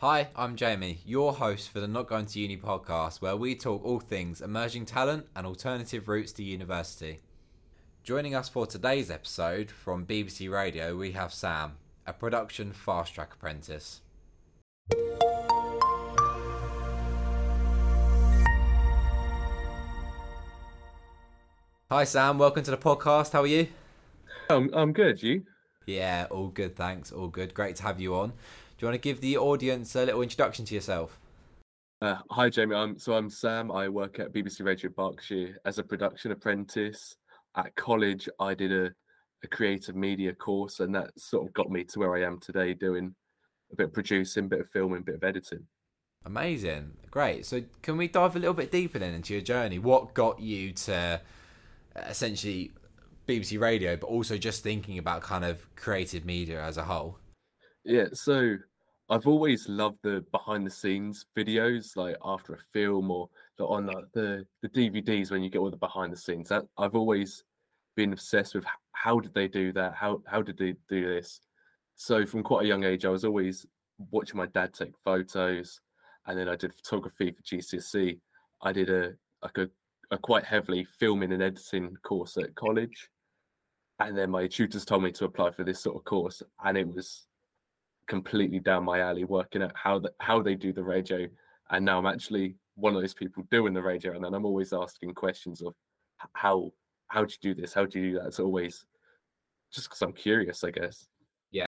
Hi, I'm Jamie, your host for the Not Going to Uni podcast, where we talk all things emerging talent and alternative routes to university. Joining us for today's episode from BBC Radio, we have Sam, a production fast track apprentice. Hi, Sam, welcome to the podcast. How are you? I'm, I'm good. You? Yeah, all good, thanks. All good. Great to have you on. Do you want to give the audience a little introduction to yourself? Uh, hi, Jamie. I'm, so I'm Sam. I work at BBC Radio Berkshire as a production apprentice. At college, I did a, a creative media course, and that sort of got me to where I am today, doing a bit of producing, a bit of filming, a bit of editing. Amazing. Great. So, can we dive a little bit deeper then into your journey? What got you to essentially BBC Radio, but also just thinking about kind of creative media as a whole? Yeah, so I've always loved the behind the scenes videos, like after a film or on the, the, the DVDs when you get all the behind the scenes. That I've always been obsessed with how did they do that? How how did they do this? So from quite a young age, I was always watching my dad take photos, and then I did photography for GCSE. I did a like a, a quite heavily filming and editing course at college, and then my tutors told me to apply for this sort of course, and it was completely down my alley, working out how the, how they do the radio, and now I'm actually one of those people doing the radio, and then I'm always asking questions of how how do you do this, how do you do that? It's always just because I'm curious, I guess. Yeah,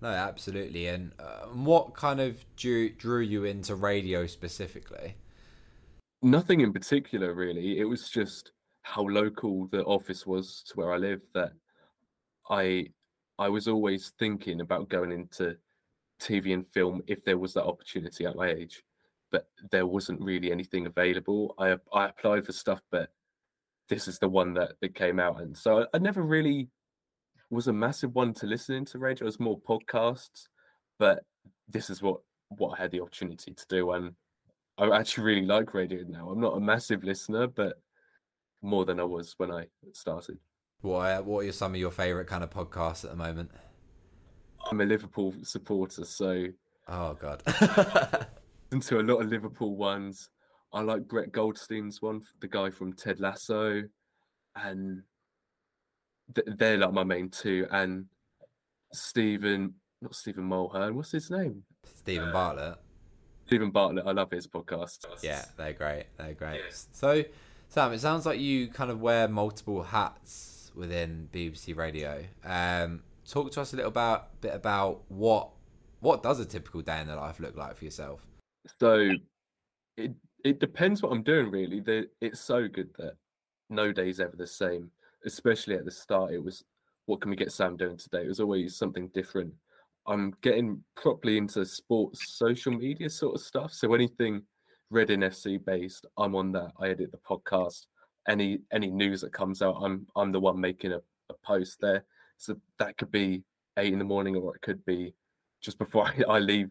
no, absolutely. And uh, what kind of drew drew you into radio specifically? Nothing in particular, really. It was just how local the office was to where I live that I I was always thinking about going into TV and film if there was that opportunity at my age, but there wasn't really anything available. I I applied for stuff, but this is the one that, that came out, and so I, I never really was a massive one to listening to radio. It was more podcasts, but this is what what I had the opportunity to do, and I actually really like radio now. I'm not a massive listener, but more than I was when I started. What uh, What are some of your favourite kind of podcasts at the moment? I'm a Liverpool supporter, so oh god, into a lot of Liverpool ones. I like Brett Goldstein's one, the guy from Ted Lasso, and th- they're like my main two. And Stephen, not Stephen Mulhern, what's his name? Steven Bartlett. Steven Bartlett, I love his podcast. Yeah, they're great. They're great. Yeah. So, Sam, it sounds like you kind of wear multiple hats within BBC Radio. Um, talk to us a little about bit about what what does a typical day in the life look like for yourself? So, it it depends what I'm doing really. The, it's so good that no day's ever the same. Especially at the start, it was what can we get Sam doing today? It was always something different. I'm getting properly into sports social media sort of stuff. So anything Reading FC based, I'm on that. I edit the podcast. Any any news that comes out, I'm I'm the one making a, a post there. So that could be eight in the morning, or it could be just before I, I leave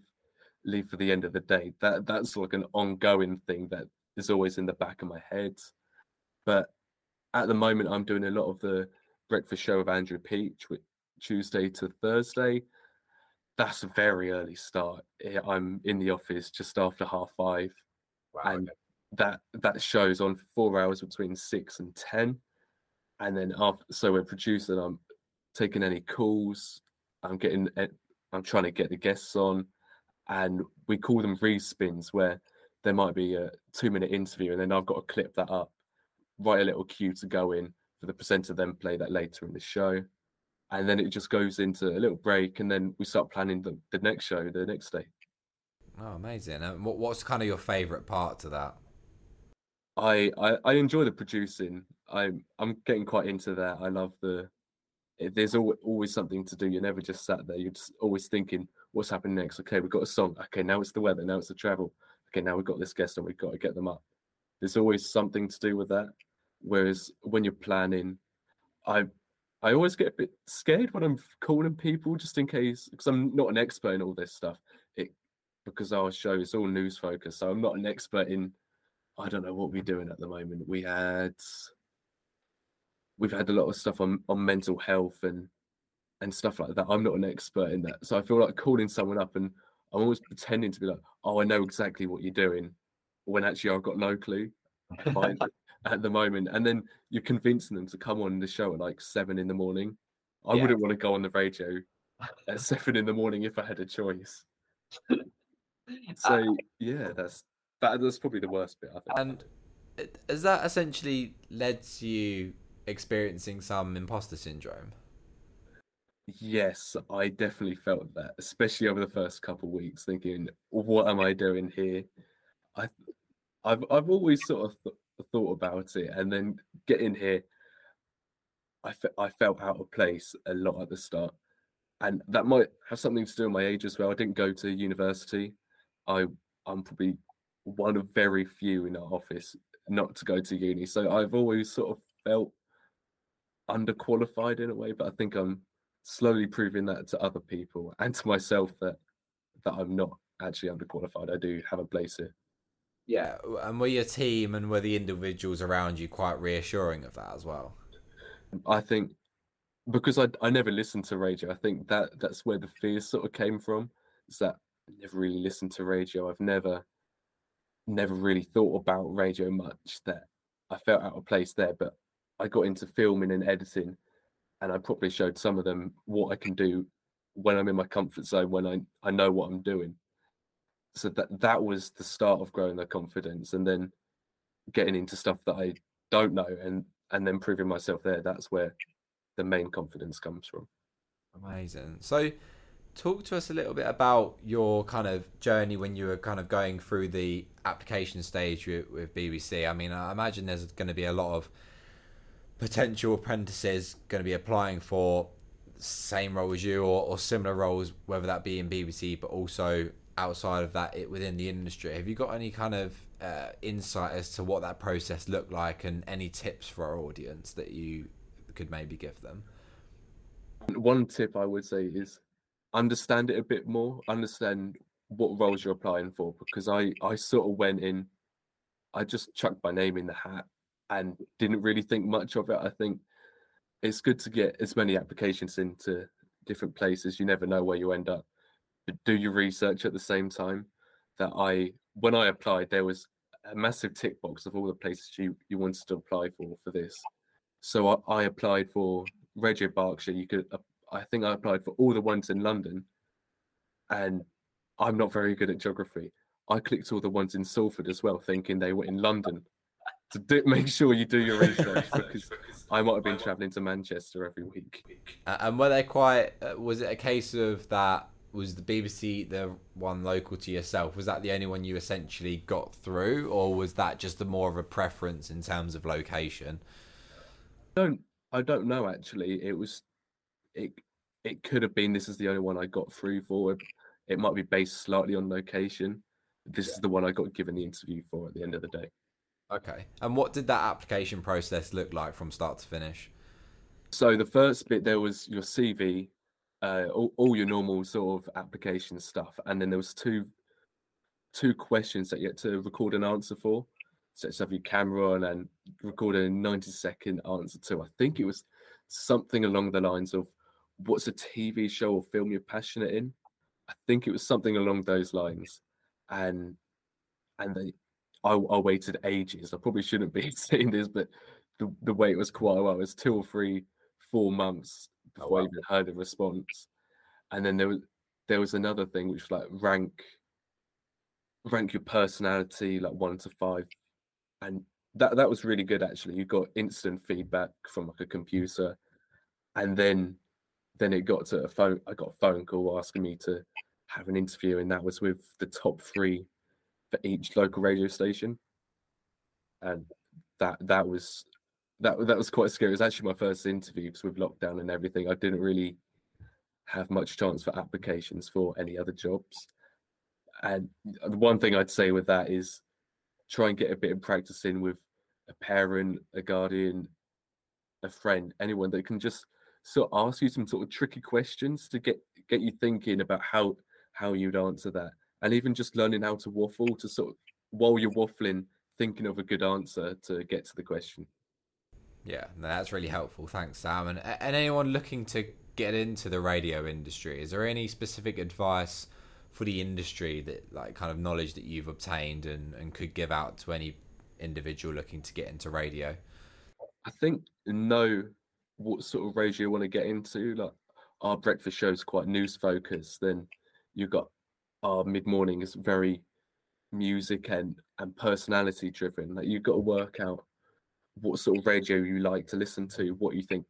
leave for the end of the day. That that's like an ongoing thing that is always in the back of my head. But at the moment, I'm doing a lot of the breakfast show of Andrew Peach, with Tuesday to Thursday. That's a very early start. Eh, I'm in the office just after half five, wow, and okay. that that shows on four hours between six and ten. And then after, so we're producing. I'm taking any calls. I'm getting. Eh, I'm trying to get the guests on and we call them respins where there might be a two minute interview and then I've got to clip that up, write a little cue to go in for the presenter, then play that later in the show. And then it just goes into a little break and then we start planning the, the next show the next day. Oh, amazing. And what, what's kind of your favourite part to that? I, I, I enjoy the producing. I'm I'm getting quite into that. I love the. There's always something to do. You're never just sat there. You're just always thinking, what's happening next? Okay, we've got a song. Okay, now it's the weather. Now it's the travel. Okay, now we've got this guest and we've got to get them up. There's always something to do with that. Whereas when you're planning, I I always get a bit scared when I'm calling people just in case because I'm not an expert in all this stuff. It because our show is all news focused, so I'm not an expert in. I don't know what we're doing at the moment. We had we've had a lot of stuff on on mental health and and stuff like that. I'm not an expert in that, so I feel like calling someone up and I'm always pretending to be like, oh, I know exactly what you're doing, when actually I've got no clue at the moment. And then you're convincing them to come on the show at like seven in the morning. I yeah. wouldn't want to go on the radio at seven in the morning if I had a choice. so uh, yeah, that's that, that's probably the worst bit. I think. And has that essentially led to you experiencing some imposter syndrome? Yes, I definitely felt that, especially over the first couple of weeks, thinking, "What am I doing here?" I, I've I've always sort of th- thought about it, and then getting here, I, fe- I felt out of place a lot at the start, and that might have something to do with my age as well. I didn't go to university. I I'm probably one of very few in our office not to go to uni, so I've always sort of felt underqualified in a way. But I think I'm slowly proving that to other people and to myself that that I'm not actually underqualified. I do have a place here. Yeah, and were your team and were the individuals around you quite reassuring of that as well? I think because I I never listened to radio. I think that that's where the fear sort of came from. Is that I never really listened to radio. I've never never really thought about radio much. That I felt out of place there. But I got into filming and editing, and I probably showed some of them what I can do when I'm in my comfort zone, when I I know what I'm doing. So that that was the start of growing their confidence and then getting into stuff that I don't know and and then proving myself there. That's where the main confidence comes from. Amazing. So talk to us a little bit about your kind of journey when you were kind of going through the application stage with, with BBC I mean I imagine there's going to be a lot of potential apprentices going to be applying for same role as you or, or similar roles whether that be in BBC but also outside of that it within the industry? Have you got any kind of uh, insight as to what that process looked like and any tips for our audience that you could maybe give them? One tip i would say is understand it a bit more understand what roles you're applying for because i i sort of went in i just chucked my name in the hat and didn't really think much of it i think it's good to get as many applications into different places you never know where you end up do your research at the same time. That I, when I applied, there was a massive tick box of all the places you you wanted to apply for for this. So I, I applied for Radio Berkshire. You could, I think I applied for all the ones in London, and I'm not very good at geography. I clicked all the ones in Salford as well, thinking they were in London. To do, make sure you do your research because I might have been travelling to Manchester every week. and were they quite? Uh, was it a case of that was the BBC the one local to yourself? Was that the only one you essentially got through, or was that just a more of a preference in terms of location? I don't I don't know actually. It was it it could have been this is the only one I got through for. It might be based slightly on location. This yeah. is the one I got given the interview for at the end of the day. Okay. And what did that application process look like from start to finish? So the first bit there was your CV, uh, all, all, your normal sort of application stuff, and then there was two two questions that you had to record an answer for. So it's have your camera on and record a 90 second answer to. I think it was something along the lines of what's a TV show or film you're passionate in. I think it was something along those lines, and and they, I, I waited ages. I probably shouldn't be saying this, but the the wait was quite a while. It was two or three, four months oh, before oh, wow. I even heard a response. And then there was there was another thing which was like rank rank your personality like one to five, and that that was really good actually. You got instant feedback from like a computer, and then then it got to a phone. I got a phone call asking me to have an interview, and that was with the top three for each local radio station, and that that was that that was quite scary. It was actually my first interview because with lockdown and everything, I didn't really have much chance for applications for any other jobs. And the one thing I'd say with that is try and get a bit of practice in with a parent, a guardian, a friend, anyone that can just sort of ask you some sort of tricky questions to get get you thinking about how how you'd answer that, and even just learning how to waffle to sort of while you're waffling, thinking of a good answer to get to the question. Yeah, that's really helpful. Thanks, Sam. And, and anyone looking to get into the radio industry, is there any specific advice for the industry that like kind of knowledge that you've obtained and, and could give out to any individual looking to get into radio? I think know what sort of radio you want to get into. Like our breakfast show is quite news focused. Then you've got our mid morning is very music and and personality driven. Like you've got to work out what sort of radio you like to listen to, what you think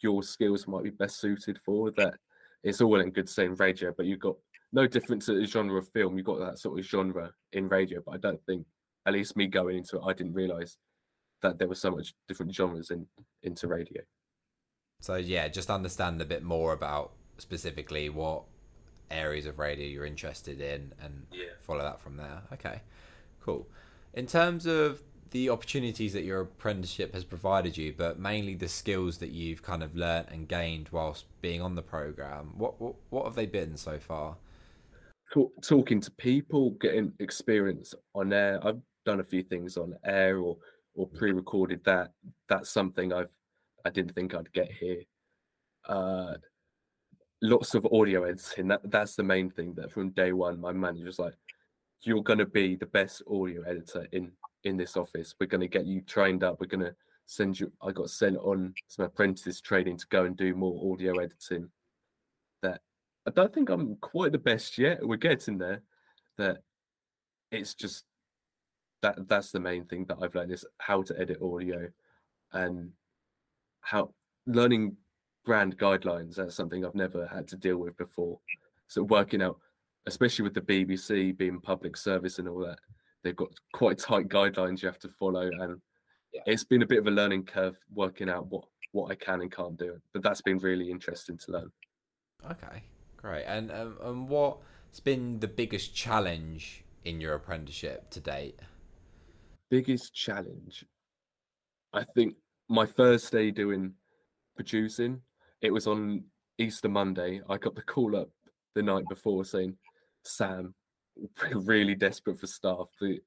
your skills might be best suited for. That it's all in good saying radio, but you've got no difference to the genre of film. You've got that sort of genre in radio, but I don't think, at least me going into it, I didn't realize that there was so much different genres in into radio. So yeah, just understand a bit more about specifically what areas of radio you're interested in and yeah. follow that from there. Okay, cool. In terms of the opportunities that your apprenticeship has provided you, but mainly the skills that you've kind of learnt and gained whilst being on the program, what what, what have they been so far? Talk, talking to people, getting experience on air. I've done a few things on air or or pre-recorded that. That's something I've I didn't think I'd get here. Uh, lots of audio editing. That that's the main thing. That from day one, my manager was like, "You're gonna be the best audio editor in in this office. We're gonna get you trained up. We're gonna send you." I got sent on some apprentice training to go and do more audio editing. That I don't think I'm quite the best yet. We're getting there. That it's just that that's the main thing that I've learned is how to edit audio and how learning brand guidelines that's something i've never had to deal with before. So working out especially with the bbc being public service and all that they've got quite tight guidelines you have to follow and yeah. it's been a bit of a learning curve working out what what i can and can't do but that's been really interesting to learn. Okay great. And um, and what's been the biggest challenge in your apprenticeship to date? Biggest challenge? I think my first day doing producing it was on Easter Monday. I got the call up the night before saying, Sam, really desperate for staff. The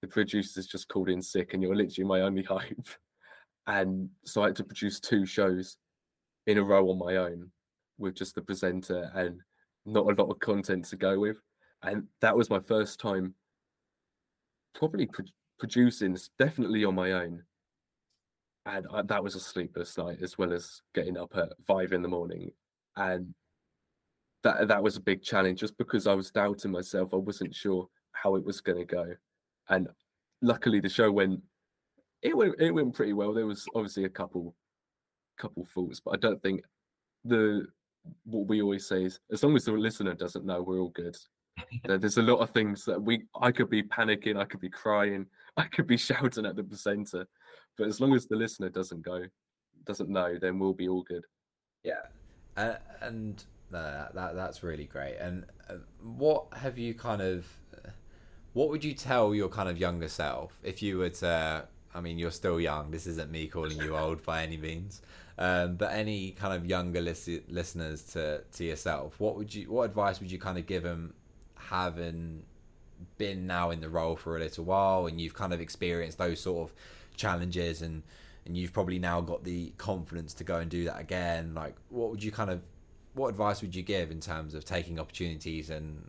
the producer's just called in sick and you're literally my only hope. And so I had to produce two shows in a row on my own with just the presenter and not a lot of content to go with. And that was my first time probably pro- producing, definitely on my own and I, that was a sleepless night as well as getting up at five in the morning. And that that was a big challenge just because I was doubting myself. I wasn't sure how it was going to go. And luckily the show went it went it went pretty well. There was obviously a couple couple faults but I don't think the what we always say is as long as the listener doesn't know we're all good there's a lot of things that we I could be panicking I could be crying I could be shouting at the presenter but as long as the listener doesn't go, doesn't know, then we'll be all good. Yeah, uh, and uh, that that's really great. And uh, what have you kind of, what would you tell your kind of younger self if you were to? I mean, you're still young. This isn't me calling you old by any means. Um, but any kind of younger lis- listeners to to yourself, what would you? What advice would you kind of give them, having been now in the role for a little while and you've kind of experienced those sort of challenges and and you've probably now got the confidence to go and do that again like what would you kind of what advice would you give in terms of taking opportunities and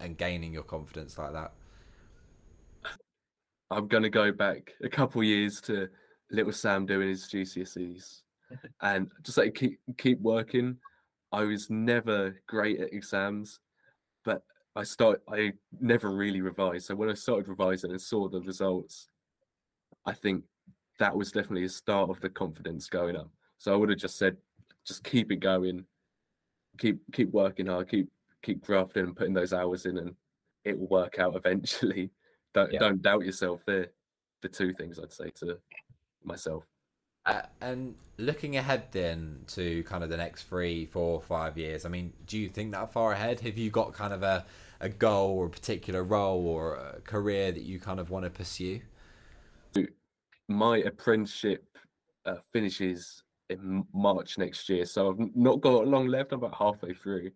and gaining your confidence like that? I'm going to go back a couple years to little sam doing his gcse's and just like keep keep working. I was never great at exams. but i start i never really revised so when i started revising and saw the results i think that was definitely a start of the confidence going up. So I would have just said, just keep it going, keep keep working hard, keep keep grafting and putting those hours in, and it will work out eventually. Don't yeah. don't doubt yourself. They're the two things I'd say to myself. Uh, and looking ahead then to kind of the next three, four, five years, I mean, do you think that far ahead? Have you got kind of a, a goal or a particular role or a career that you kind of want to pursue? my apprenticeship uh, finishes in March next year, so I've not got long left. I'm about halfway through.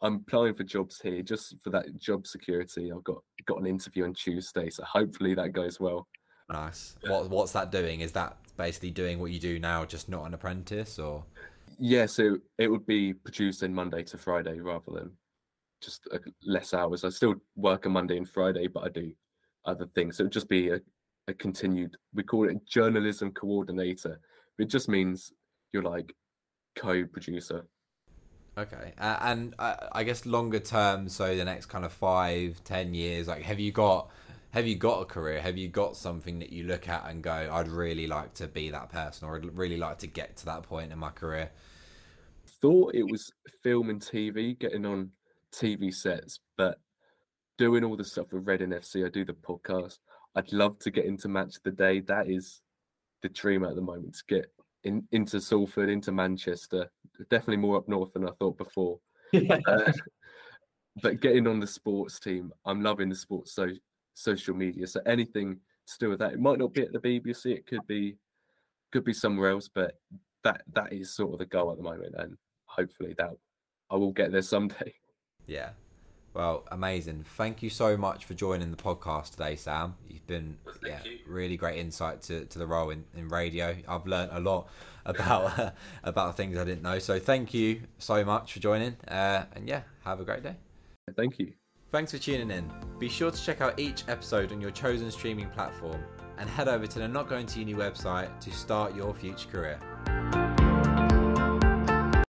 I'm applying for jobs here just for that job security. I've got got an interview on Tuesday, so hopefully that goes well. Nice. What what's that doing? Is that basically doing what you do now, just not an apprentice, or? Yeah, so it would be producing Monday to Friday rather than just uh, less hours. I still work on Monday and Friday, but I do other things. So it would just be a, a continued. We call it journalism coordinator. It just means you're like co-producer. Okay, uh, and uh, I guess longer term, so the next kind of five, ten years, like have you got have you got a career? Have you got something that you look at and go, I'd really like to be that person, or I'd really like to get to that point in my career? Thought it was film and TV, getting on TV sets, but doing all the stuff with Reading FC, I do the podcast. I'd love to get into Match of the Day. That is the dream at the moment to get in, into Salford, into Manchester. Definitely more up north than I thought before. uh, but getting on the sports team, I'm loving the sports so social media. So anything to do with that, it might not be at the BBC, it could be could be somewhere else, but that that is sort of the goal at the moment, and hopefully that I will get there someday. Yeah. Well, amazing. Thank you so much for joining the podcast today, Sam. You've been yeah, you. really great insight to, to the role in, in radio. I've learned a lot about uh, about things I didn't know. So thank you so much for joining. Uh, and yeah, have a great day. Thank you. Thanks for tuning in. Be sure to check out each episode on your chosen streaming platform and head over to the Not Going to Uni website to start your future career.